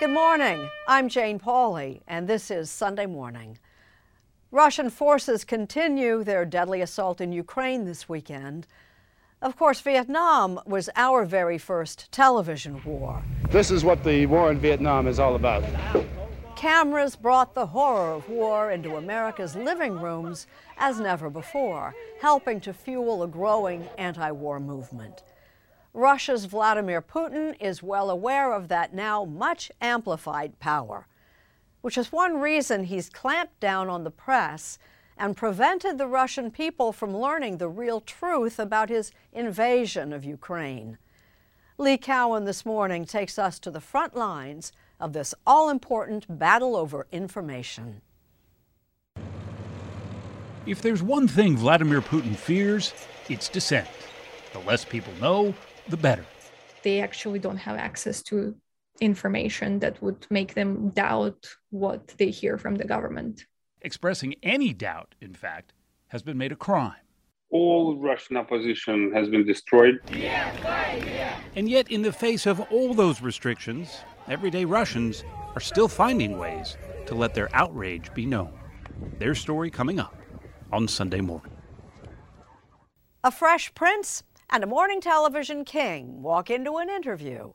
Good morning. I'm Jane Pauley, and this is Sunday Morning. Russian forces continue their deadly assault in Ukraine this weekend. Of course, Vietnam was our very first television war. This is what the war in Vietnam is all about. Cameras brought the horror of war into America's living rooms as never before, helping to fuel a growing anti war movement. Russia's Vladimir Putin is well aware of that now much amplified power, which is one reason he's clamped down on the press and prevented the Russian people from learning the real truth about his invasion of Ukraine. Lee Cowan this morning takes us to the front lines of this all important battle over information. If there's one thing Vladimir Putin fears, it's dissent. The less people know, the better. They actually don't have access to information that would make them doubt what they hear from the government. Expressing any doubt, in fact, has been made a crime. All Russian opposition has been destroyed. And yet, in the face of all those restrictions, everyday Russians are still finding ways to let their outrage be known. Their story coming up on Sunday morning. A fresh prince and a morning television king walk into an interview.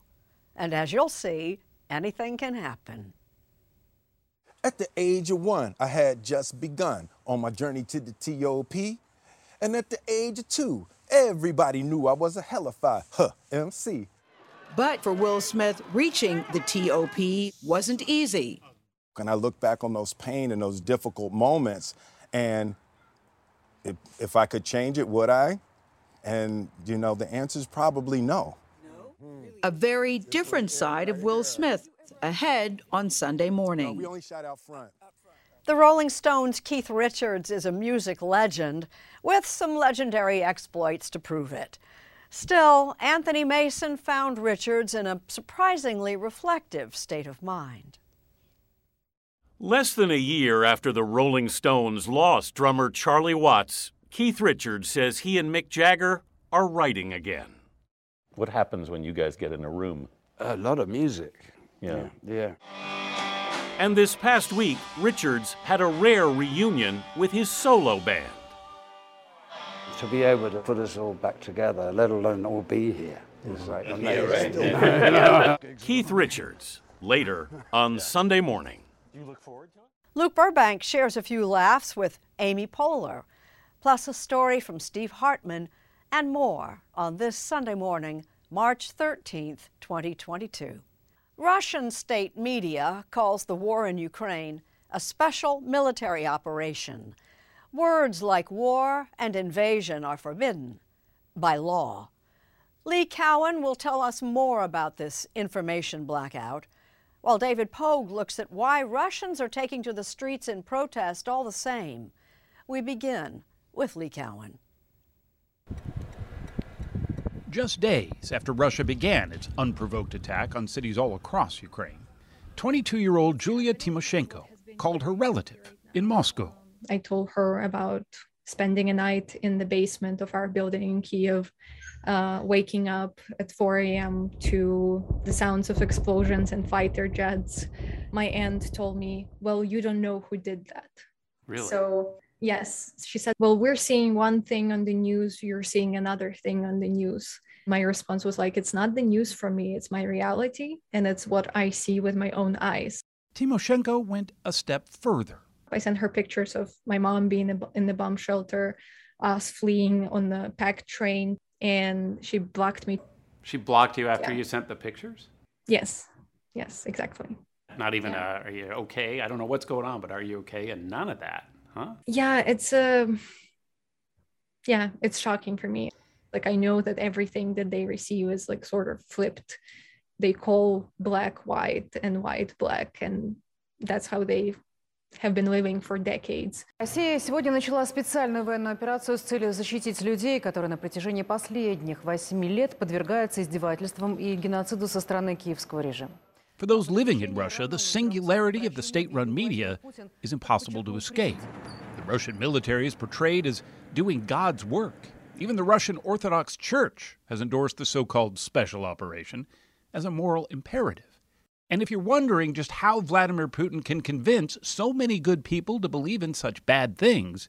And as you'll see, anything can happen. At the age of one, I had just begun on my journey to the TOP. And at the age of two, everybody knew I was a hellified huh, MC. But for Will Smith, reaching the TOP wasn't easy. And I look back on those pain and those difficult moments, and if, if I could change it, would I? And, you know, the answer is probably no. A very different side of Will Smith ahead on Sunday morning. We only shot out front. The Rolling Stones' Keith Richards is a music legend with some legendary exploits to prove it. Still, Anthony Mason found Richards in a surprisingly reflective state of mind. Less than a year after the Rolling Stones lost drummer Charlie Watts, Keith Richards says he and Mick Jagger are writing again. What happens when you guys get in a room? A lot of music. Yeah. Yeah. And this past week, Richards had a rare reunion with his solo band. To be able to put us all back together, let alone all be here, is like amazing. Keith Richards, later on Sunday morning. You look forward to it? Luke Burbank shares a few laughs with Amy Poehler, plus a story from Steve Hartman and more on this Sunday morning, March 13th, 2022. Russian state media calls the war in Ukraine a special military operation. Words like war and invasion are forbidden by law. Lee Cowan will tell us more about this information blackout, while David Pogue looks at why Russians are taking to the streets in protest all the same. We begin with Lee Cowan. Just days after Russia began its unprovoked attack on cities all across Ukraine, 22 year old Julia Timoshenko called her relative in Moscow. I told her about spending a night in the basement of our building in Kiev, uh, waking up at 4 a.m. to the sounds of explosions and fighter jets. My aunt told me, Well, you don't know who did that. Really? So, yes, she said, Well, we're seeing one thing on the news, you're seeing another thing on the news. My response was like, It's not the news for me, it's my reality, and it's what I see with my own eyes. Timoshenko went a step further. I sent her pictures of my mom being in the bomb shelter, us fleeing on the packed train, and she blocked me. She blocked you after Yeah. you sent the pictures? Yes, yes, exactly. Not even, uh, are you okay? I don't know what's going on, but are you okay? And none of that, huh? Yeah, it's a. yeah, it's shocking for me. Like I know that everything that they receive is like sort of flipped. They call black white and white black, and that's how they have been living for decades. Россия сегодня начала специальную военную операцию с целью защитить людей, которые на протяжении последних восьми лет подвергаются издевательствам и геноциду со стороны киевского режима. For those living in Russia, the singularity of the state run media is impossible to escape. The Russian military is portrayed as doing God's work. Even the Russian Orthodox Church has endorsed the so called special operation as a moral imperative. And if you're wondering just how Vladimir Putin can convince so many good people to believe in such bad things,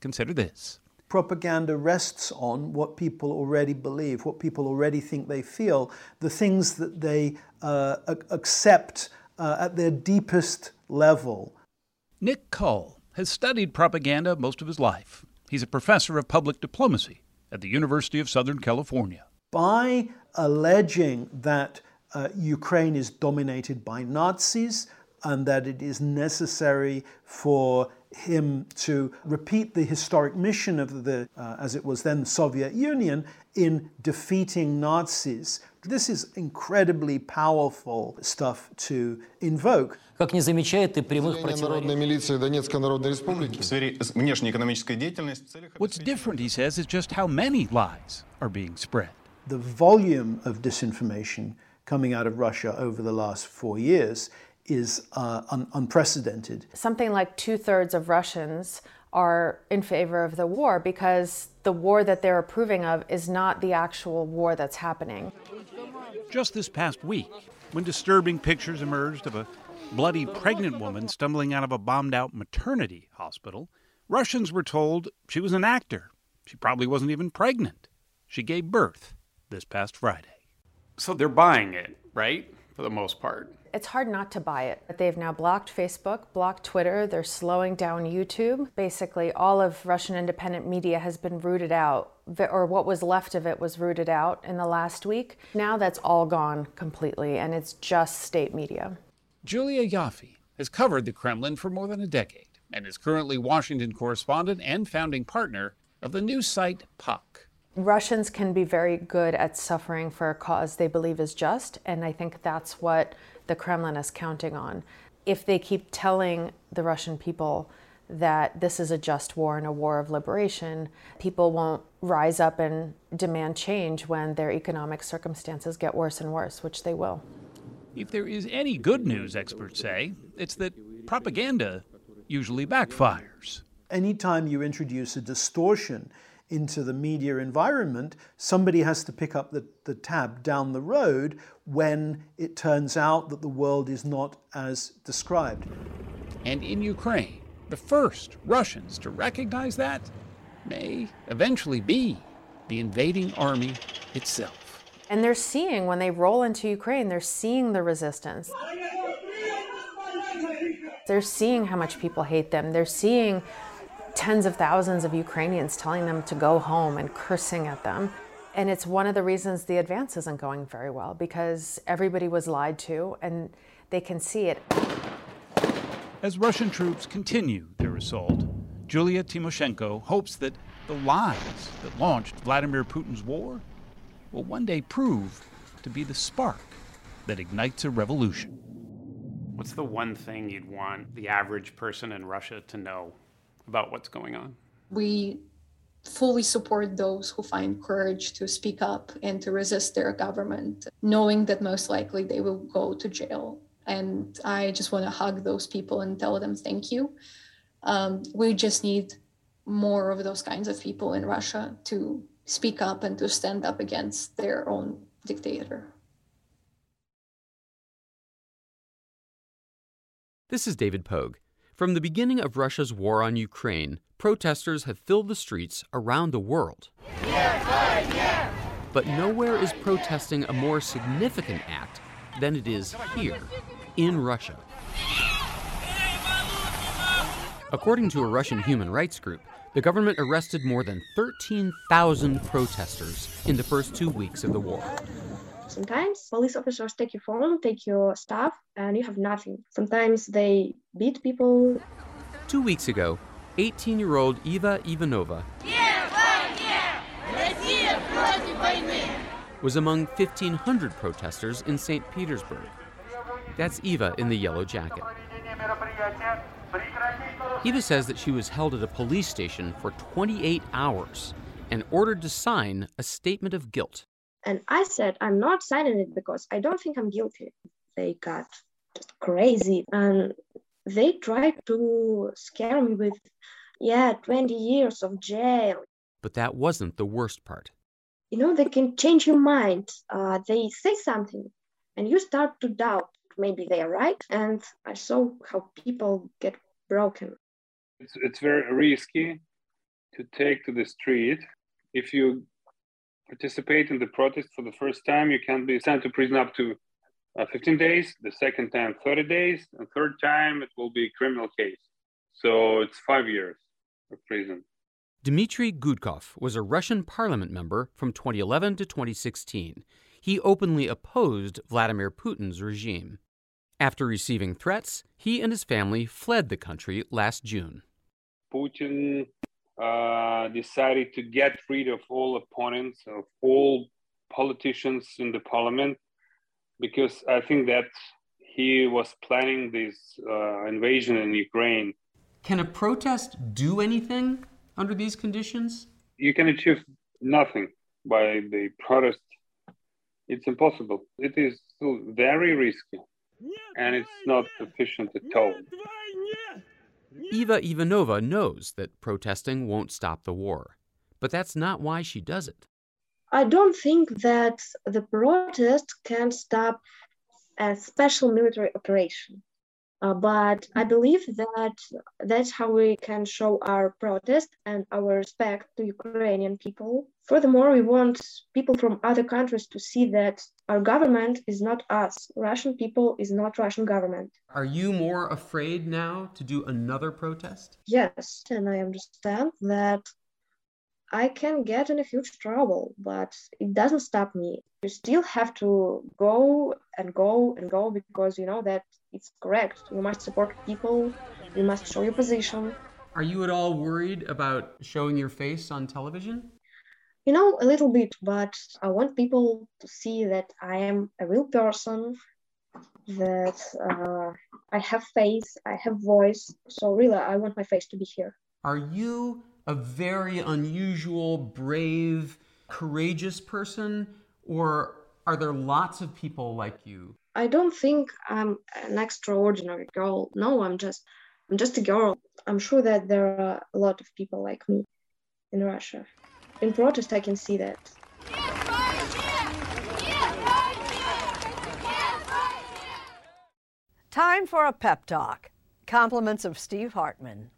consider this. Propaganda rests on what people already believe, what people already think they feel, the things that they uh, accept uh, at their deepest level. Nick Cull has studied propaganda most of his life. He's a professor of public diplomacy at the University of Southern California. By alleging that uh, Ukraine is dominated by Nazis and that it is necessary for him to repeat the historic mission of the, uh, as it was then, the Soviet Union in defeating Nazis. This is incredibly powerful stuff to invoke. Как не замечает и прямых Народной милиции Донецкой Народной Республики. В сфере внешнеэкономической деятельности в целях What's different, he says, is just how many lies are being spread. The volume of disinformation coming out of Russia over the last four years is uh, un- unprecedented. Something like two thirds of Russians are in favor of the war because the war that they're approving of is not the actual war that's happening. Just this past week, when disturbing pictures emerged of a bloody pregnant woman stumbling out of a bombed out maternity hospital, Russians were told she was an actor. She probably wasn't even pregnant. She gave birth this past Friday. So they're buying it, right? For the most part. It's hard not to buy it. But they've now blocked Facebook, blocked Twitter, they're slowing down YouTube. Basically, all of Russian independent media has been rooted out, or what was left of it was rooted out in the last week. Now that's all gone completely, and it's just state media. Julia Ioffe has covered the Kremlin for more than a decade and is currently Washington correspondent and founding partner of the news site Puck. Russians can be very good at suffering for a cause they believe is just, and I think that's what the Kremlin is counting on. If they keep telling the Russian people that this is a just war and a war of liberation. People won't rise up and demand change when their economic circumstances get worse and worse, which they will. If there is any good news, experts say, it's that propaganda usually backfires. Anytime you introduce a distortion into the media environment, somebody has to pick up the, the tab down the road when it turns out that the world is not as described. And in Ukraine, the first Russians to recognize that may eventually be the invading army itself. And they're seeing, when they roll into Ukraine, they're seeing the resistance. They're seeing how much people hate them. They're seeing tens of thousands of Ukrainians telling them to go home and cursing at them. And it's one of the reasons the advance isn't going very well because everybody was lied to and they can see it. As Russian troops continue their assault, Julia Timoshenko hopes that the lies that launched Vladimir Putin's war will one day prove to be the spark that ignites a revolution. What's the one thing you'd want the average person in Russia to know about what's going on? We fully support those who find courage to speak up and to resist their government, knowing that most likely they will go to jail. And I just want to hug those people and tell them thank you. Um, we just need more of those kinds of people in Russia to speak up and to stand up against their own dictator. This is David Pogue. From the beginning of Russia's war on Ukraine, protesters have filled the streets around the world. But nowhere is protesting a more significant act than it is here, in Russia. According to a Russian human rights group, the government arrested more than 13,000 protesters in the first two weeks of the war. Sometimes police officers take your phone, take your stuff, and you have nothing. Sometimes they beat people. Two weeks ago, 18 year old Eva Ivanova was among 1,500 protesters in St. Petersburg. That's Eva in the yellow jacket. Eva says that she was held at a police station for 28 hours and ordered to sign a statement of guilt. And I said, I'm not signing it because I don't think I'm guilty. They got just crazy and they tried to scare me with, yeah, 20 years of jail. But that wasn't the worst part. You know, they can change your mind. Uh, they say something and you start to doubt maybe they are right. And I saw how people get broken. It's, it's very risky to take to the street. If you participate in the protest for the first time, you can be sent to prison up to uh, 15 days. The second time, 30 days. And third time, it will be a criminal case. So it's five years of prison. Dmitry Gudkov was a Russian parliament member from 2011 to 2016. He openly opposed Vladimir Putin's regime. After receiving threats, he and his family fled the country last June. Putin uh, decided to get rid of all opponents, of all politicians in the parliament, because I think that he was planning this uh, invasion in Ukraine. Can a protest do anything under these conditions? You can achieve nothing by the protest. It's impossible. It is still very risky, and it's not efficient at all. Eva Ivanova knows that protesting won't stop the war, but that's not why she does it. I don't think that the protest can stop a special military operation. Uh, but I believe that that's how we can show our protest and our respect to Ukrainian people. Furthermore, we want people from other countries to see that our government is not us. Russian people is not Russian government. Are you more afraid now to do another protest? Yes, and I understand that I can get in a huge trouble, but it doesn't stop me. You still have to go and go and go because you know that it's correct. You must support people, you must show your position. Are you at all worried about showing your face on television? You know, a little bit, but I want people to see that I am a real person. that uh, I have face, I have voice. So really, I want my face to be here. Are you a very unusual, brave, courageous person, or are there lots of people like you? I don't think I'm an extraordinary girl. No, I'm just I'm just a girl. I'm sure that there are a lot of people like me in Russia. In protest, I can see that. Time for a pep talk. Compliments of Steve Hartman.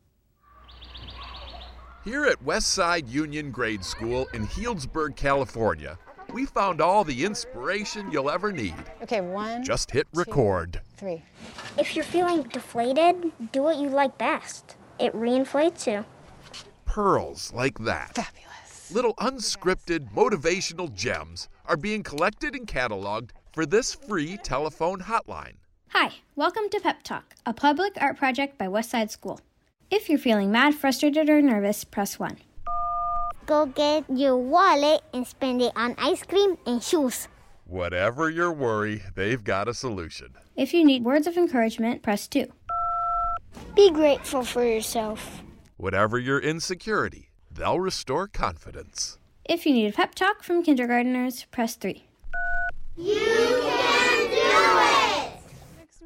Here at Westside Union Grade School in Healdsburg, California, we found all the inspiration you'll ever need. Okay, one. Just hit record. Three. If you're feeling deflated, do what you like best. It reinflates you. Pearls like that. Fabulous. Little unscripted motivational gems are being collected and cataloged for this free telephone hotline. Hi, welcome to Pep Talk, a public art project by Westside School. If you're feeling mad, frustrated, or nervous, press 1. Go get your wallet and spend it on ice cream and shoes. Whatever your worry, they've got a solution. If you need words of encouragement, press 2. Be grateful for yourself. Whatever your insecurity, they'll restore confidence. If you need a pep talk from kindergarteners, press 3.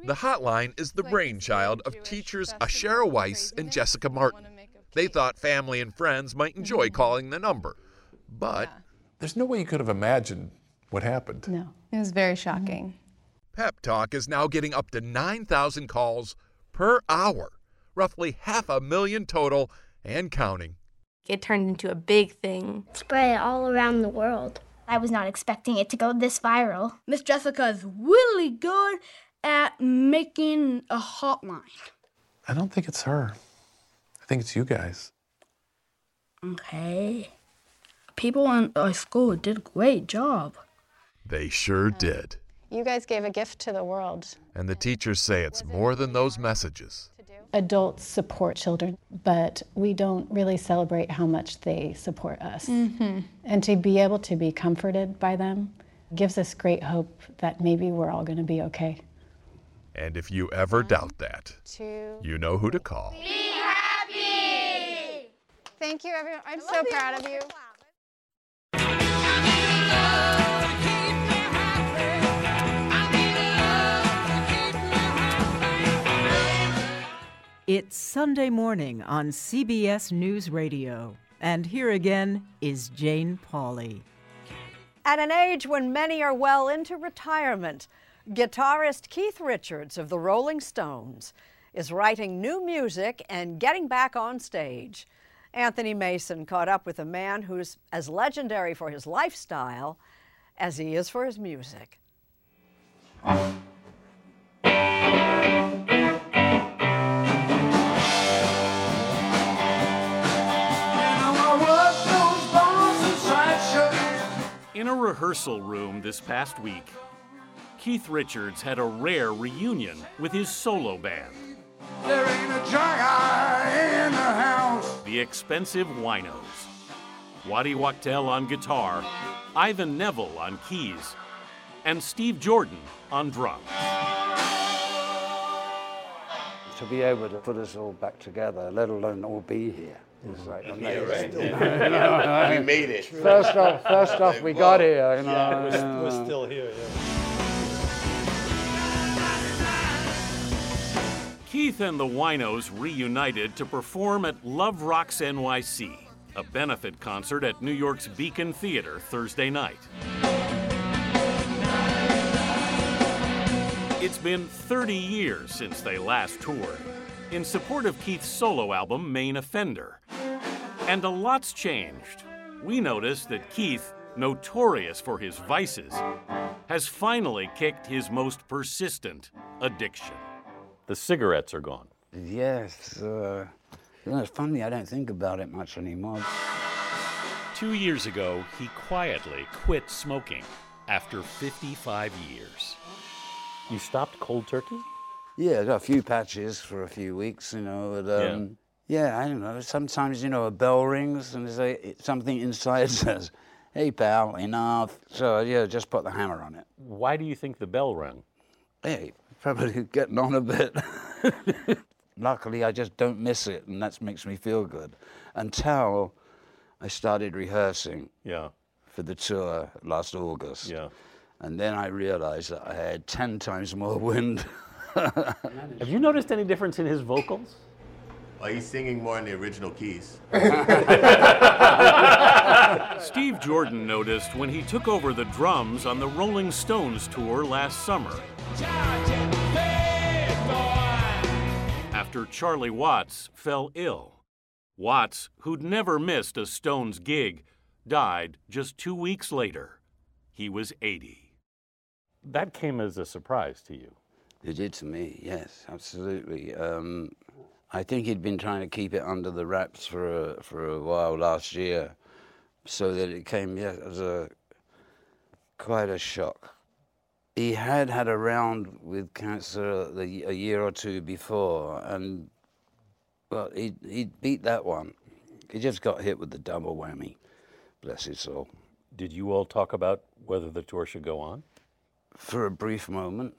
The hotline is the brainchild of teachers Ashera Weiss and Jessica Martin. They thought family and friends might enjoy calling the number, but There's no way you could have imagined what happened. No, it was very shocking. Pep Talk is now getting up to 9,000 calls per hour, roughly half a million total and counting. It turned into a big thing. Spread all around the world. I was not expecting it to go this viral. Miss Jessica is really good at making a hotline. I don't think it's her. I think it's you guys. Okay. People in our school did a great job. They sure did. You guys gave a gift to the world. And the teachers say it's more than those messages. Adults support children, but we don't really celebrate how much they support us. Mm-hmm. And to be able to be comforted by them gives us great hope that maybe we're all going to be okay. And if you ever doubt that, Two. you know who to call. Thank you, everyone. I'm so proud of you. It's Sunday morning on CBS News Radio. And here again is Jane Pauley. At an age when many are well into retirement, guitarist Keith Richards of the Rolling Stones is writing new music and getting back on stage. Anthony Mason caught up with a man who's as legendary for his lifestyle as he is for his music. In a rehearsal room this past week, Keith Richards had a rare reunion with his solo band. There ain't a jack in the house. The X-Pensive Winos. Waddy Wachtel on guitar, Ivan Neville on keys, and Steve Jordan on drums. To be able to put us all back together, let alone all be here, is like Yeah, amazing. right. You know, We made it. First off, first off, we got here. You know, Yeah, we're, yeah. we're still here. Yeah. Keith and the Winos reunited to perform at Love Rocks NYC, a benefit concert at New York's Beacon Theater Thursday night. It's been 30 years since they last toured, in support of Keith's solo album, Main Offender. And a lot's changed. We noticed that Keith, notorious for his vices, has finally kicked his most persistent addiction. The cigarettes are gone. Yes. Uh, you know, it's funny, I don't think about it much anymore. Two years ago, he quietly quit smoking after 55 years. You stopped cold turkey? Yeah, I got a few patches for a few weeks, you know. But, um, yeah. I don't know. Sometimes, you know, a bell rings and there's a, something inside says, hey, pal, enough. So, yeah, just put the hammer on it. Why do you think the bell rang? Hey, probably getting on a bit. Luckily, I just don't miss it, and that makes me feel good. Until I started rehearsing. Yeah. For the tour last August. Yeah. And then I realized that I had 10 times more wind. Have you noticed any difference in his vocals? Well, he's singing more in the original keys. Steve Jordan noticed when he took over the drums on the Rolling Stones tour last summer. After Charlie Watts fell ill. Watts, who'd never missed a Stones gig, died just two weeks later. He was 80. That came as a surprise to you. It did to me, yes, absolutely. Um, I think he'd been trying to keep it under the wraps for a, for a while last year, so that it came yeah, as a quite a shock. He had had a round with cancer the, a year or two before, and well, he he beat that one. He just got hit with the double whammy. Bless his soul. Did you all talk about whether the tour should go on? For a brief moment.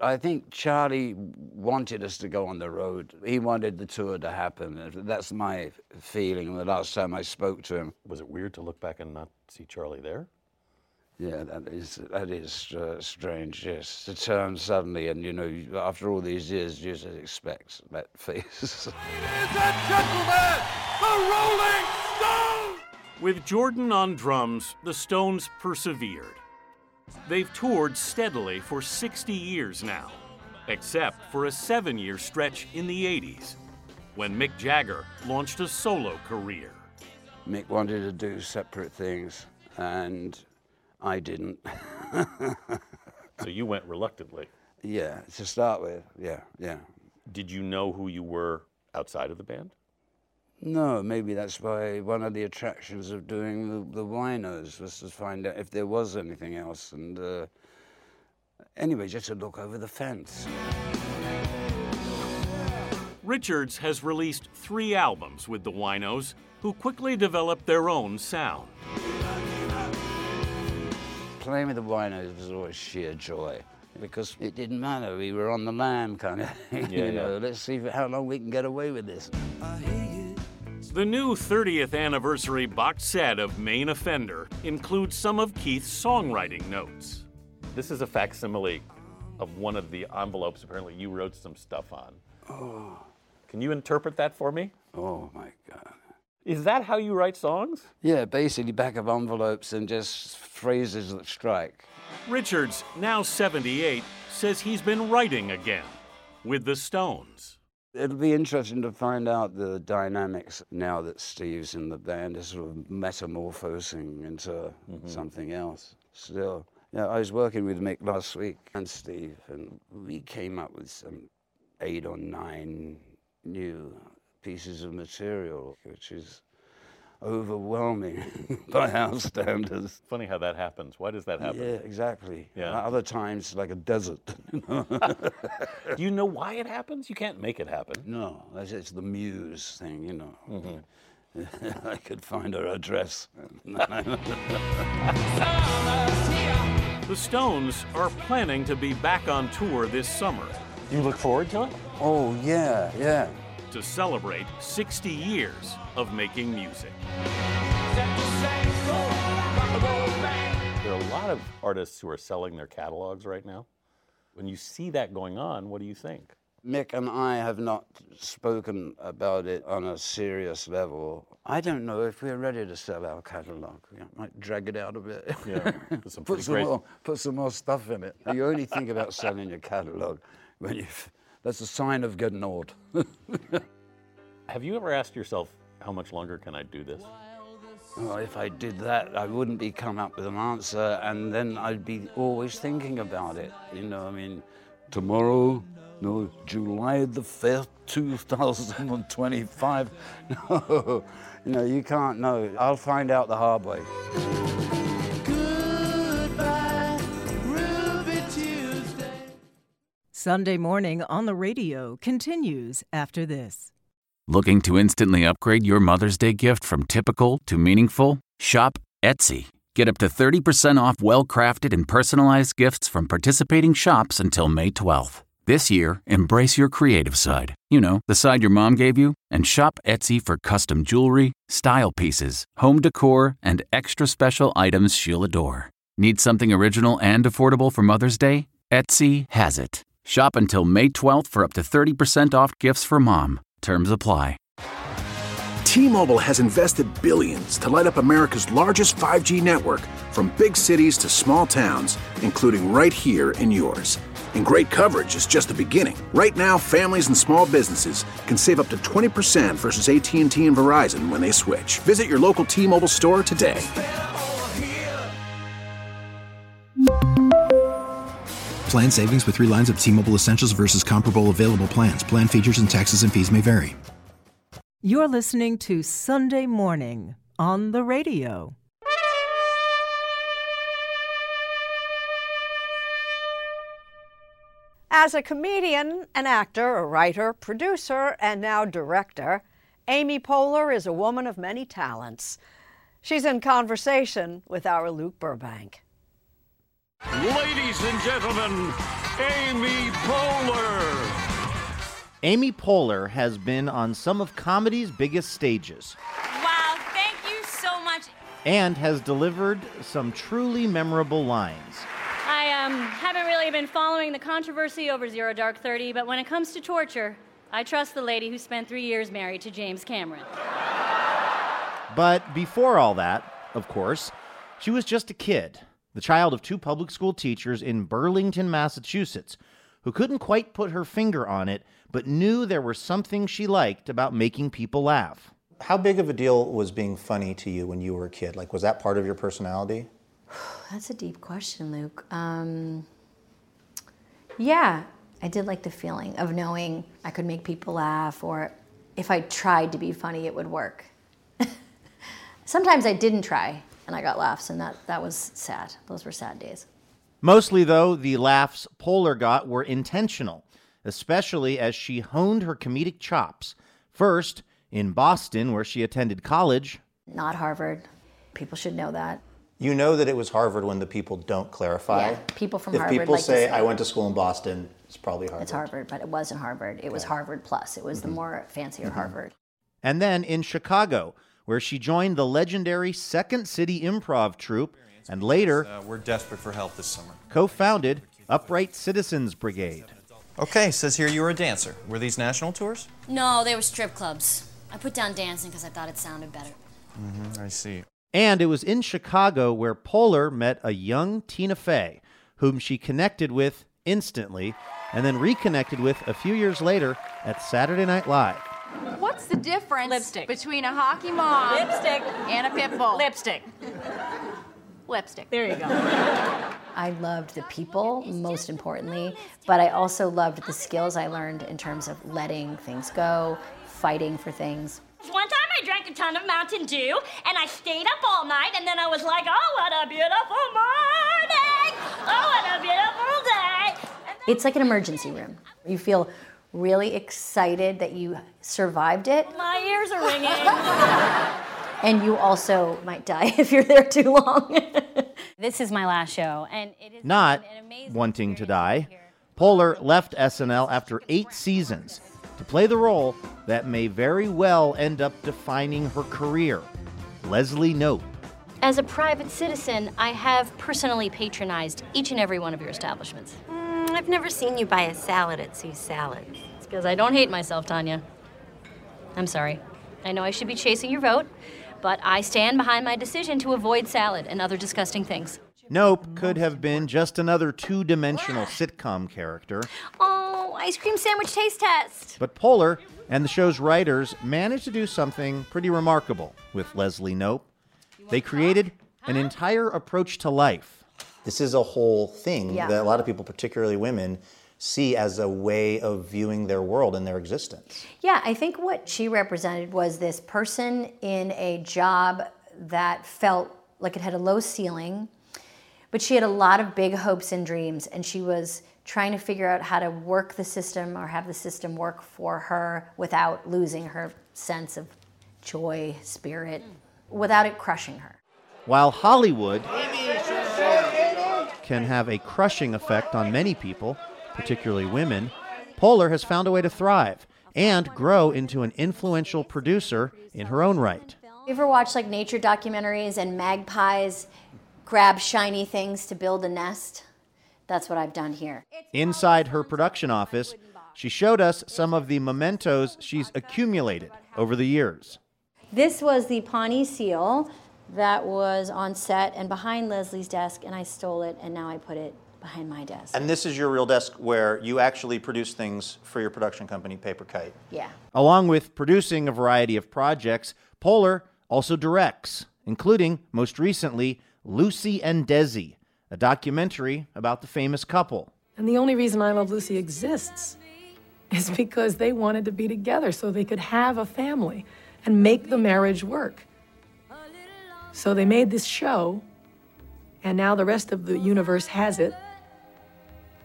I think Charlie wanted us to go on the road. He wanted the tour to happen. That's my feeling the last time I spoke to him. Was it weird to look back and not see Charlie there? Yeah, that is that is uh, strange. Yes, to turn suddenly and you know after all these years, you just expect that face. Ladies and gentlemen, the Rolling Stones! With Jordan on drums, the Stones persevered. They've toured steadily for 60 years now, except for a seven year stretch in the 80s when Mick Jagger launched a solo career. Mick wanted to do separate things, and I didn't. so you went reluctantly? Yeah, to start with, yeah, yeah. Did you know who you were outside of the band? No, maybe that's why one of the attractions of doing the, the winos was to find out if there was anything else. And uh, anyway, just to look over the fence. Richards has released three albums with the Winos, who quickly developed their own sound. Playing with the winos was always sheer joy because it didn't matter. We were on the lam kind of thing. Yeah, you know, yeah. let's see how long we can get away with this. The new 30th anniversary box set of Main Offender includes some of Keith's songwriting notes. This is a facsimile of one of the envelopes apparently you wrote some stuff on. Oh, Can you interpret that for me? oh my God. Is that how you write songs? Yeah, basically back of envelopes and just phrases that strike. Richards, now 78, says he's been writing again with the Stones. It'll be interesting to find out the dynamics now that Steve's in the band is sort of metamorphosing into mm-hmm. something else. Still, yeah, I was working with Mick last week and Steve, and we came up with some eight or nine new pieces of material, which is overwhelming by our standards. Funny how that happens. Why does that happen? Yeah, exactly. Yeah. Other times, like a desert. Do you know why it happens? You can't make it happen. No, that's it's the muse thing, you know. Mm-hmm. I could find her address. The Stones are planning to be back on tour this summer You look forward to it? oh yeah, yeah. To celebrate 60 years of making music. There are a lot of artists who are selling their catalogs right now. When you see that going on, what do you think? Mick and I have not spoken about it on a serious level. I don't know if we're ready to sell our catalogue. We might drag it out a bit. Yeah, put some put some more, put some more stuff in it. You only think about selling your catalogue when you. That's a sign of getting old. Have you ever asked yourself, how much longer can I do this? Oh, if I did that, I wouldn't be come up with an answer, and then I'd be always thinking about it. You know, I mean, tomorrow, no, July the fifth, two thousand and twenty-five. No, you know, you can't know. I'll find out the hard way. Sunday morning on the radio continues after this. Looking to instantly upgrade your Mother's Day gift from typical to meaningful? Shop Etsy. Get up to 30% off well crafted and personalized gifts from participating shops until May 12th. This year, embrace your creative side. You know, the side your mom gave you, and shop Etsy for custom jewelry, style pieces, home decor, and extra special items she'll adore. Need something original and affordable for Mother's Day? Etsy has it. Shop until May 12th for up to 30% off gifts for mom. Terms apply. T-Mobile has invested billions to light up America's largest 5G network from big cities to small towns, including right here in yours. And great coverage is just the beginning. Right now, families and small businesses can save up to 20% versus AT&T and Verizon when they switch. Visit your local T-Mobile store today. Plan savings with three lines of T Mobile Essentials versus comparable available plans. Plan features and taxes and fees may vary. You're listening to Sunday Morning on the radio. As a comedian, an actor, a writer, producer, and now director, Amy Poehler is a woman of many talents. She's in conversation with our Luke Burbank. Ladies and gentlemen, Amy Poehler. Amy Poehler has been on some of comedy's biggest stages Wow, thank you so much. and has delivered some truly memorable lines. I um, haven't really been following the controversy over Zero Dark Thirty, but when it comes to torture, I trust the lady who spent three years married to James Cameron. But before all that, of course, she was just a kid, the child of two public school teachers in Burlington, Massachusetts, who couldn't quite put her finger on it, but knew there was something she liked about making people laugh. How big of a deal was being funny to you when you were a kid? Like, was that part of your personality? That's a deep question, Luke. Um, yeah, I did like the feeling of knowing I could make people laugh, or if I tried to be funny, it would work. Sometimes I didn't try and I got laughs, and that, that was sad. Those were sad days. Mostly, though, the laughs Poehler got were intentional, especially as she honed her comedic chops. First, in Boston, where she attended college, Not Harvard. People should know that. You know that it was Harvard when the people don't clarify. Yeah, people from if Harvard people like say, say "I went to school in Boston," it's probably Harvard. It's Harvard, but it wasn't Harvard. It was Harvard Plus. It was the mm-hmm. more fancier mm-hmm. Harvard. and then in Chicago, where she joined the legendary Second City Improv Troupe and later Uh, we're desperate for help this summer. co founded Upright Citizens Brigade. Okay, says here you were a dancer. Were these national tours? No, they were strip clubs. I put down dancing because I thought it sounded better. Mm-hmm, I see. And it was in Chicago where Poehler met a young Tina Fey, whom she connected with instantly and then reconnected with a few years later at Saturday Night Live. What's the difference Lipstick. between a hockey mom Lipstick. and a pit bull? Lipstick. Lipstick. There you go. I loved the people, most importantly, but I also loved the skills I learned in terms of letting things go, fighting for things. One time I drank a ton of Mountain Dew and I stayed up all night and then I was like, oh, what a beautiful morning! Oh, what a beautiful day! It's like an emergency room. You feel really excited that you survived it, My ears are ringing. and you also might die if you're there too long. this is my last show, and it is Not wanting to die, Poehler left SNL after eight seasons to play the role that may very well end up defining her career Leslie Knope. As a private citizen, I have personally patronized each and every one of your establishments. Mm, I've never seen you buy a salad at Sue's Salad. It's because I don't hate myself, Tanya. I'm sorry. I know I should be chasing your vote, but I stand behind my decision to avoid salad and other disgusting things. Knope could have been just another two dimensional sitcom character, Oh, ice cream sandwich taste test. but Poehler and the show's writers managed to do something pretty remarkable with Leslie Knope. They created an entire approach to life. This is a whole thing Yeah. that a lot of people, particularly women, see as a way of viewing their world and their existence. Yeah, I think what she represented was this person in a job that felt like it had a low ceiling, but she had a lot of big hopes and dreams, and she was trying to figure out how to work the system or have the system work for her without losing her sense of joy, spirit, without it crushing her. While Hollywood can have a crushing effect on many people, particularly women, Poehler has found a way to thrive and grow into an influential producer in her own right. You ever watch like nature documentaries and magpies grab shiny things to build a nest? That's what I've done here. Inside her production office, she showed us some of the mementos she's accumulated over the years. This was the Pawnee seal that was on set and behind Leslie's desk, and I stole it, and now I put it behind my desk. And this is your real desk where you actually produce things for your production company, Paper Kite. Yeah. Along with producing a variety of projects, Poehler also directs, including, most recently, Lucy and Desi, a documentary about the famous couple. And the only reason I Love Lucy exists is because they wanted to be together so they could have a family and make the marriage work. So they made this show, and now the rest of the universe has it,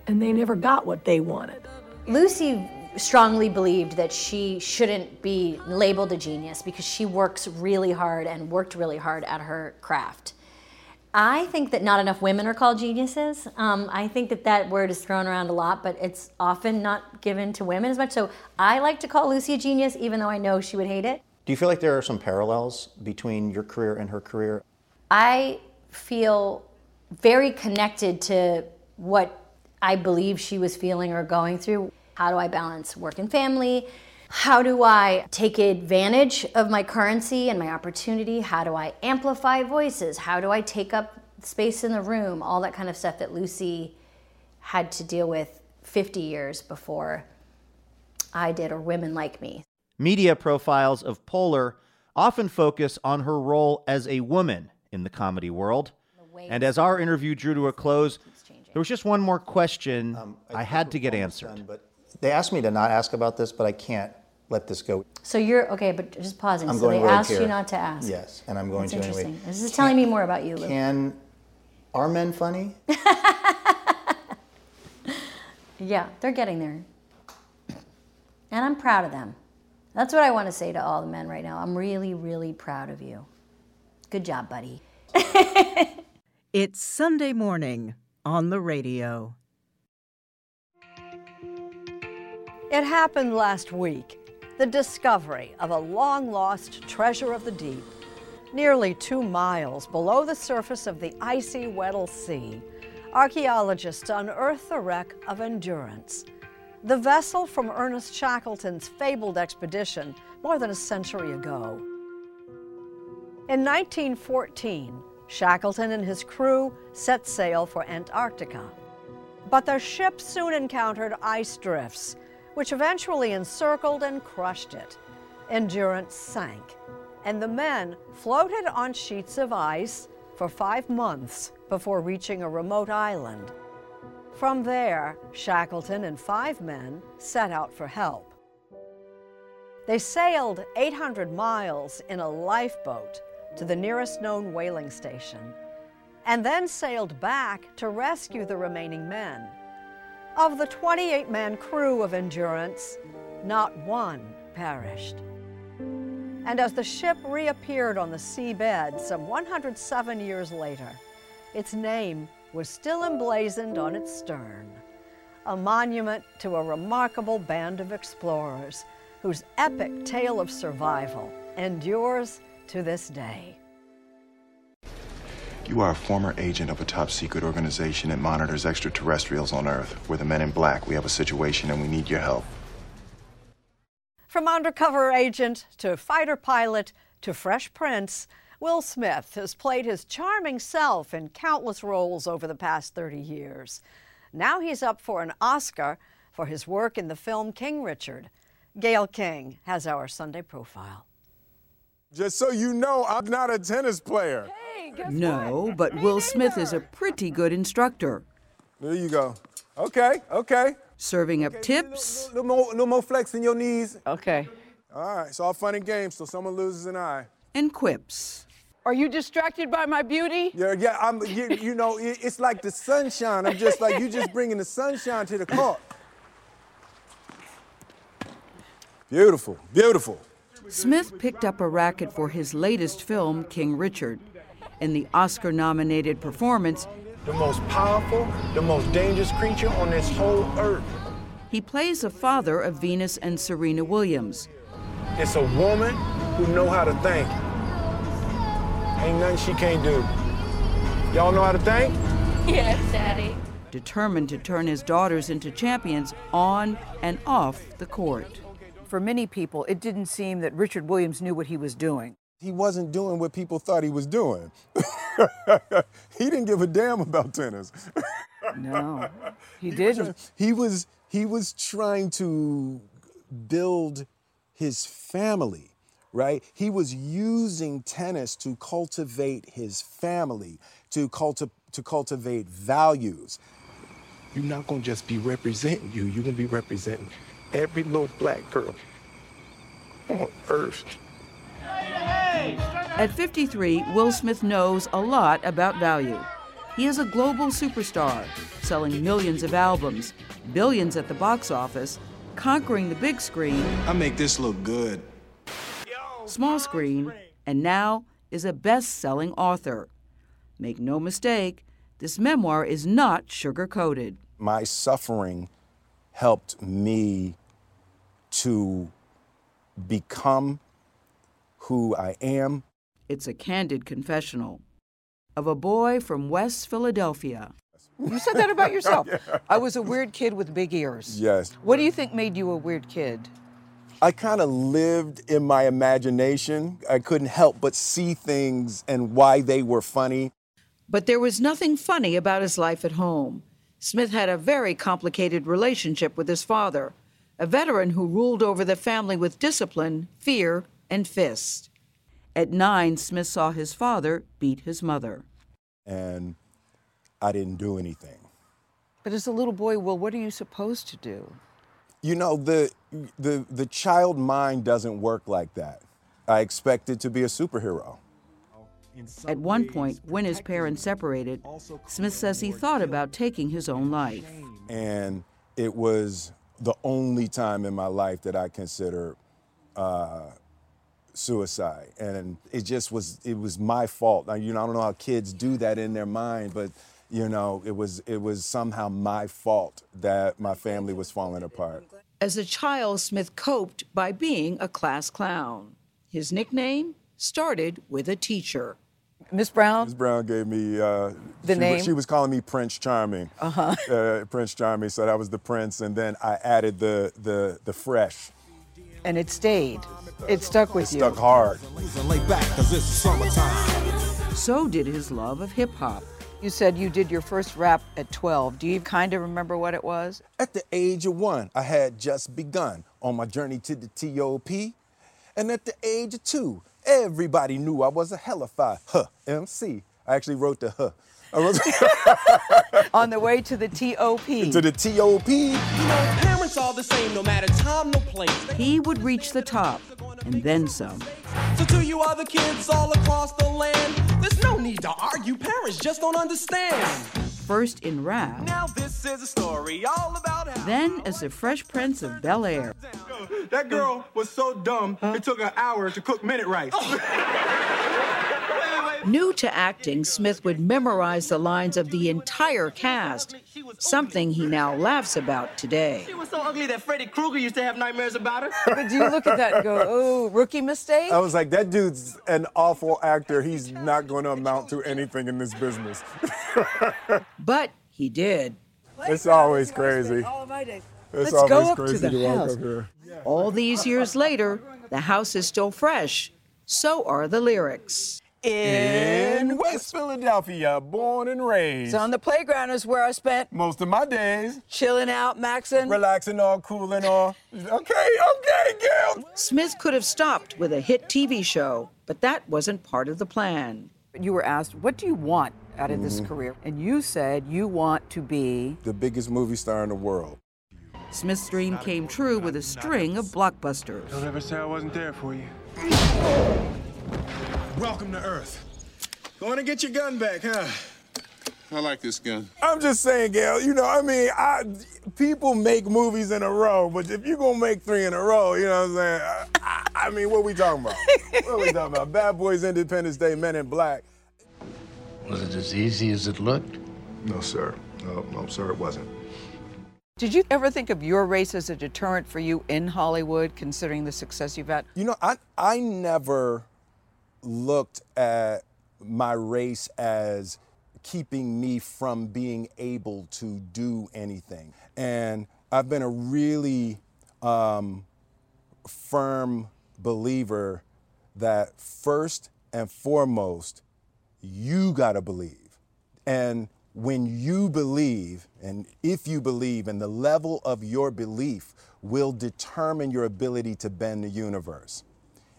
and they never got what they wanted. Lucy strongly believed that she shouldn't be labeled a genius because she works really hard and worked really hard at her craft. I think that not enough women are called geniuses. Um, I think that that word is thrown around a lot, but it's often not given to women as much. So I like to call Lucy a genius, even though I know she would hate it. Do you feel like there are some parallels between your career and her career? I feel very connected to what I believe she was feeling or going through. How do I balance work and family? How do I take advantage of my currency and my opportunity? How do I amplify voices? How do I take up space in the room? All that kind of stuff that Lucy had to deal with 50 years before I did, or women like me. Media profiles of Poehler often focus on her role as a woman in the comedy world. And as our interview drew to a close, there was just one more question Um, I had to get answered. But they asked me to not ask about this, but I can't let this go. So you're okay, but just pausing. I'm so going they rogue asked you not to ask. Yes, and I'm going That's to anyway. interesting. This is telling me more about you, Luke. Can are men funny? Yeah, they're getting there. And I'm proud of them. That's what I want to say to all the men right now. I'm really, really proud of you. Good job, buddy. It's Sunday morning on the radio. It happened last week. The discovery of a long lost treasure of the deep. Nearly two miles below the surface of the icy Weddell Sea, archaeologists unearthed the wreck of Endurance, the vessel from Ernest Shackleton's fabled expedition more than a century ago. In 1914, Shackleton and his crew set sail for Antarctica. But their ship soon encountered ice drifts, which eventually encircled and crushed it. Endurance sank, and the men floated on sheets of ice for five months before reaching a remote island. From there, Shackleton and five men set out for help. They sailed 800 miles in a lifeboat to the nearest known whaling station, and then sailed back to rescue the remaining men. Of the 28 man crew of Endurance, not one perished. And as the ship reappeared on the seabed some 107 years later, its name was still emblazoned on its stern, a monument to a remarkable band of explorers whose epic tale of survival endures to this day. You are a former agent of a top secret organization that monitors extraterrestrials on Earth. We're the men in black. We have a situation and we need your help. From undercover agent to fighter pilot to fresh prince, Will Smith has played his charming self in countless roles over the past 30 years. Now he's up for an Oscar for his work in the film King Richard. Gayle King has our Sunday profile. Just so you know, I'm not a tennis player. No, but Will Smith is a pretty good instructor. There you go. Okay, okay. Serving up tips. No more, no more flexing your knees. Okay. All right, it's all fun and games till someone loses an eye. And quips. Are you distracted by my beauty? Yeah, yeah. I'm. You, you know, it, it's like the sunshine. I'm just like you, just bringing the sunshine to the court. Beautiful, beautiful. Smith picked up a racket for his latest film, King Richard. In the Oscar nominated performance, The most powerful, the most dangerous creature on this whole earth. he plays the father of Venus and Serena Williams. It's a woman who know how to think. Ain't nothing she can't do. Y'all know how to think? Yes, Daddy. determined to turn his daughters into champions on and off the court. For many people, it didn't seem that Richard Williams knew what he was doing. He wasn't doing what people thought he was doing. he didn't give a damn about tennis. No, he didn't. He was he was trying to build his family, right? He was using tennis to cultivate his family, to culti- to cultivate values. You're not gonna just be representing you, you're gonna be representing every little black girl on earth. At 53, Will Smith knows a lot about value. He is a global superstar, selling millions of albums, billions at the box office, conquering the big screen, I make this look good. Small screen, and now is a best selling author. Make no mistake, this memoir is not sugar coated. My suffering helped me to become who I am. It's a candid confessional of a boy from West Philadelphia. You said that about yourself. I was a weird kid with big ears. Yes. What do you think made you a weird kid? I kind of lived in my imagination. I couldn't help but see things and why they were funny. But there was nothing funny about his life at home. Smith had a very complicated relationship with his father, a veteran who ruled over the family with discipline, fear, and fist. At nine, Smith saw his father beat his mother. And I didn't do anything. But as a little boy, well, what are you supposed to do? You know, the, the, the child mind doesn't work like that. I expected to be a superhero. At one point, when his parents separated, Smith says he thought about taking his own life. And it was the only time in my life that I consider uh, suicide. And it just was, it was my fault. Now, you know, I don't know how kids do that in their mind, but you know, it was, it was somehow my fault that my family was falling apart. As a child, Smith coped by being a class clown. His nickname started with a teacher. Miss Brown? Miss Brown gave me uh, The she, name? Was, she was calling me Prince Charming. Uh-huh. Uh, Prince Charming. So that was the Prince, and then I added the the the fresh. And it stayed. It stuck with It you. stuck hard. So did his love of hip hop. You said you did your first rap at 12. Do you kind of remember what it was? At the age of one, I had just begun on my journey to the TOP, and at the age of two, everybody knew I was a hellified huh MC. I actually wrote the huh. I wrote On the way to the TOP. to the TOP. Parents all the same, no matter time, no place. He would reach the top and then some. So to you other kids all across the land, there's no need to argue. Parents just don't understand. First in rap, Now this is a story all about how. then as the Fresh Prince of Bel Air. That girl was so dumb, it took an hour to cook minute rice. New to acting, Smith would memorize the lines of the entire cast, something he now laughs about today. She was so ugly that Freddy Krueger used to have nightmares about her. But do you look at that and go, oh, rookie mistake? I was like, that dude's an awful actor. He's not going to amount to anything in this business. But he did. it's always crazy. It's Let's always go up to the to house. up here. All these years later, the house is still fresh. So are the lyrics. In West Philadelphia, born and raised. So on the playground is where I spent Most of my days, chilling out, maxing. relaxing, all cool and all. Okay, okay, girl. Smith could have stopped with a hit TV show, but that wasn't part of the plan. You were asked, what do you want out of this Mhm. career? And you said you want to be. The biggest movie star in the world. Smith's dream came true with a string of blockbusters. Don't ever say I wasn't there for you. Welcome to Earth. Going to get your gun back, huh? I like this gun. I'm just saying, Gayle, you know, I mean, I, people make movies in a row, but if you're going to make three in a row, you know what I'm saying? I, I, I mean, what we talking about? what we talking about? Bad Boys, Independence Day, Men in Black. Was it as easy as it looked? No, sir. No, no, sir, it wasn't. Did you ever think of your race as a deterrent for you in Hollywood, considering the success you've had? You know, I I never looked at my race as keeping me from being able to do anything. And I've been a really um, firm believer that first and foremost, you got to believe. And when you believe, and if you believe, and the level of your belief will determine your ability to bend the universe.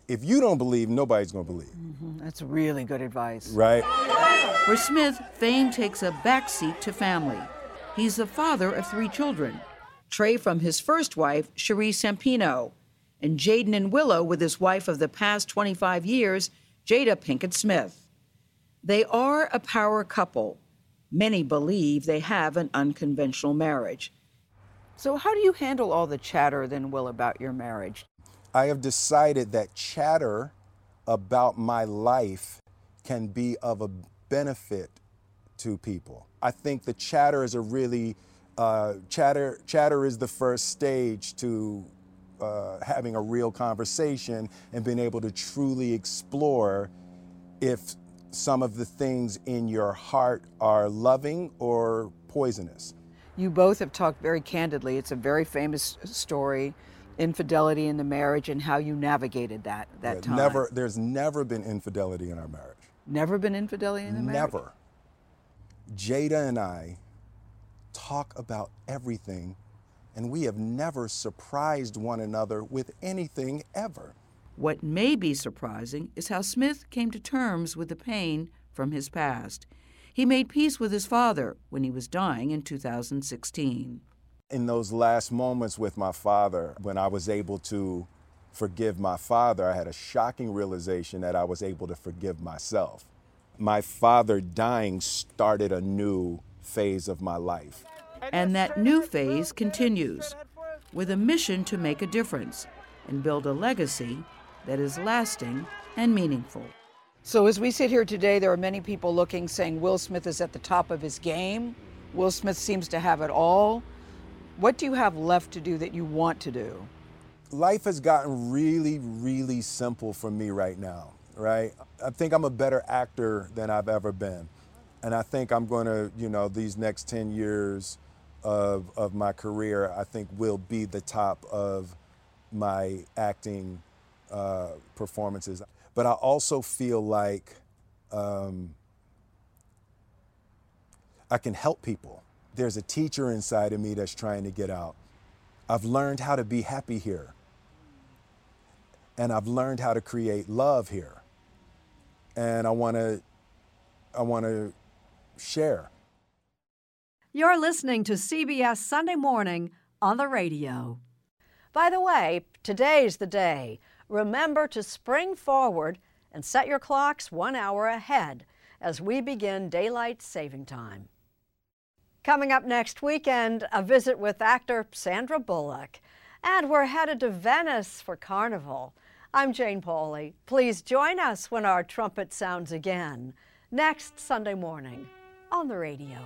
If you don't believe, nobody's going to believe. Mm-hmm. That's really good advice. Right? For Smith, fame takes a backseat to family. He's the father of three children Trey from his first wife, Sheree Zampino, and Jaden and Willow with his wife of the past 25 years, Jada Pinkett Smith. They are a power couple. Many believe they have an unconventional marriage. So, how do you handle all the chatter then, Will, about your marriage? I have decided that chatter about my life can be of a benefit to people. I think the chatter is a really uh, chatter. Chatter is the first stage to uh, having a real conversation and being able to truly explore if some of the things in your heart are loving or poisonous. You both have talked very candidly. It's a very famous story, infidelity in the marriage, and how you navigated that that time. Never, there's never been infidelity in our marriage. Never been infidelity in the marriage. Never. Jada and I talk about everything, and we have never surprised one another with anything ever. What may be surprising is how Smith came to terms with the pain from his past. He made peace with his father when he was dying in 2016. In those last moments with my father, when I was able to forgive my father, I had a shocking realization that I was able to forgive myself. My father dying started a new phase of my life. And that new phase continues with a mission to make a difference and build a legacy that is lasting and meaningful. So, as we sit here today, there are many people looking, saying Will Smith is at the top of his game. Will Smith seems to have it all. What do you have left to do that you want to do? life has gotten really, really simple for me right now, right? I think I'm a better actor than I've ever been. And I think I'm going to, you know, these next 10 years of, of my career, I think will be the top of my acting uh, performances. But I also feel like um, I can help people. There's a teacher inside of me that's trying to get out. I've learned how to be happy here. And I've learned how to create love here. And I want to I want to share. You're listening to CBS Sunday Morning on the radio. By the way, today's the day. Remember to spring forward and set your clocks one hour ahead as we begin daylight saving time. Coming up next weekend, a visit with actor Sandra Bullock. And we're headed to Venice for Carnival. I'm Jane Pauley. Please join us when our trumpet sounds again next Sunday morning on the radio.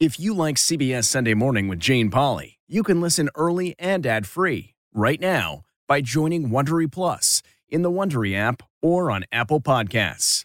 If you like CBS Sunday Morning with Jane Pauley, you can listen early and ad-free right now by joining Wondery Plus in the Wondery app or on Apple Podcasts.